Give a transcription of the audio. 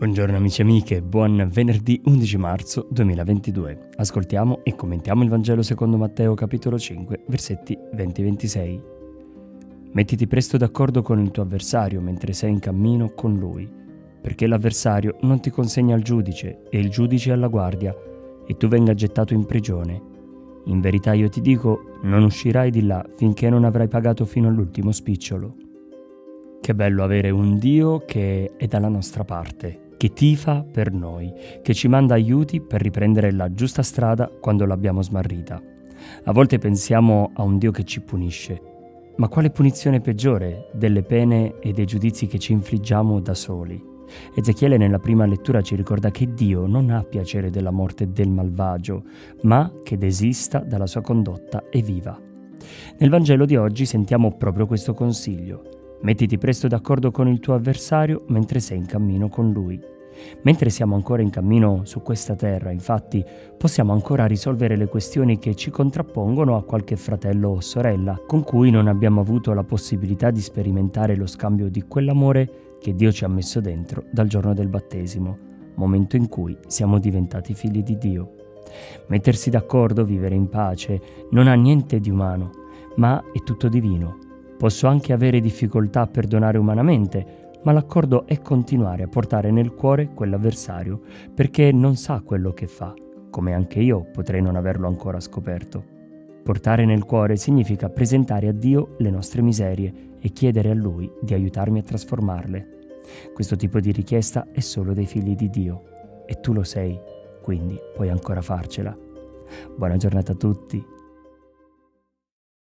Buongiorno amici e amiche, buon venerdì 11 marzo 2022. Ascoltiamo e commentiamo il Vangelo secondo Matteo capitolo 5, versetti 20-26. Mettiti presto d'accordo con il tuo avversario mentre sei in cammino con lui, perché l'avversario non ti consegna al giudice e il giudice alla guardia, e tu venga gettato in prigione. In verità io ti dico, non uscirai di là finché non avrai pagato fino all'ultimo spicciolo. Che bello avere un Dio che è dalla nostra parte che tifa per noi, che ci manda aiuti per riprendere la giusta strada quando l'abbiamo smarrita. A volte pensiamo a un Dio che ci punisce, ma quale punizione peggiore delle pene e dei giudizi che ci infliggiamo da soli? Ezechiele nella prima lettura ci ricorda che Dio non ha piacere della morte del malvagio, ma che desista dalla sua condotta e viva. Nel Vangelo di oggi sentiamo proprio questo consiglio. Mettiti presto d'accordo con il tuo avversario mentre sei in cammino con lui. Mentre siamo ancora in cammino su questa terra, infatti, possiamo ancora risolvere le questioni che ci contrappongono a qualche fratello o sorella con cui non abbiamo avuto la possibilità di sperimentare lo scambio di quell'amore che Dio ci ha messo dentro dal giorno del battesimo, momento in cui siamo diventati figli di Dio. Mettersi d'accordo, vivere in pace, non ha niente di umano, ma è tutto divino Posso anche avere difficoltà a perdonare umanamente, ma l'accordo è continuare a portare nel cuore quell'avversario perché non sa quello che fa, come anche io potrei non averlo ancora scoperto. Portare nel cuore significa presentare a Dio le nostre miserie e chiedere a Lui di aiutarmi a trasformarle. Questo tipo di richiesta è solo dei figli di Dio e tu lo sei, quindi puoi ancora farcela. Buona giornata a tutti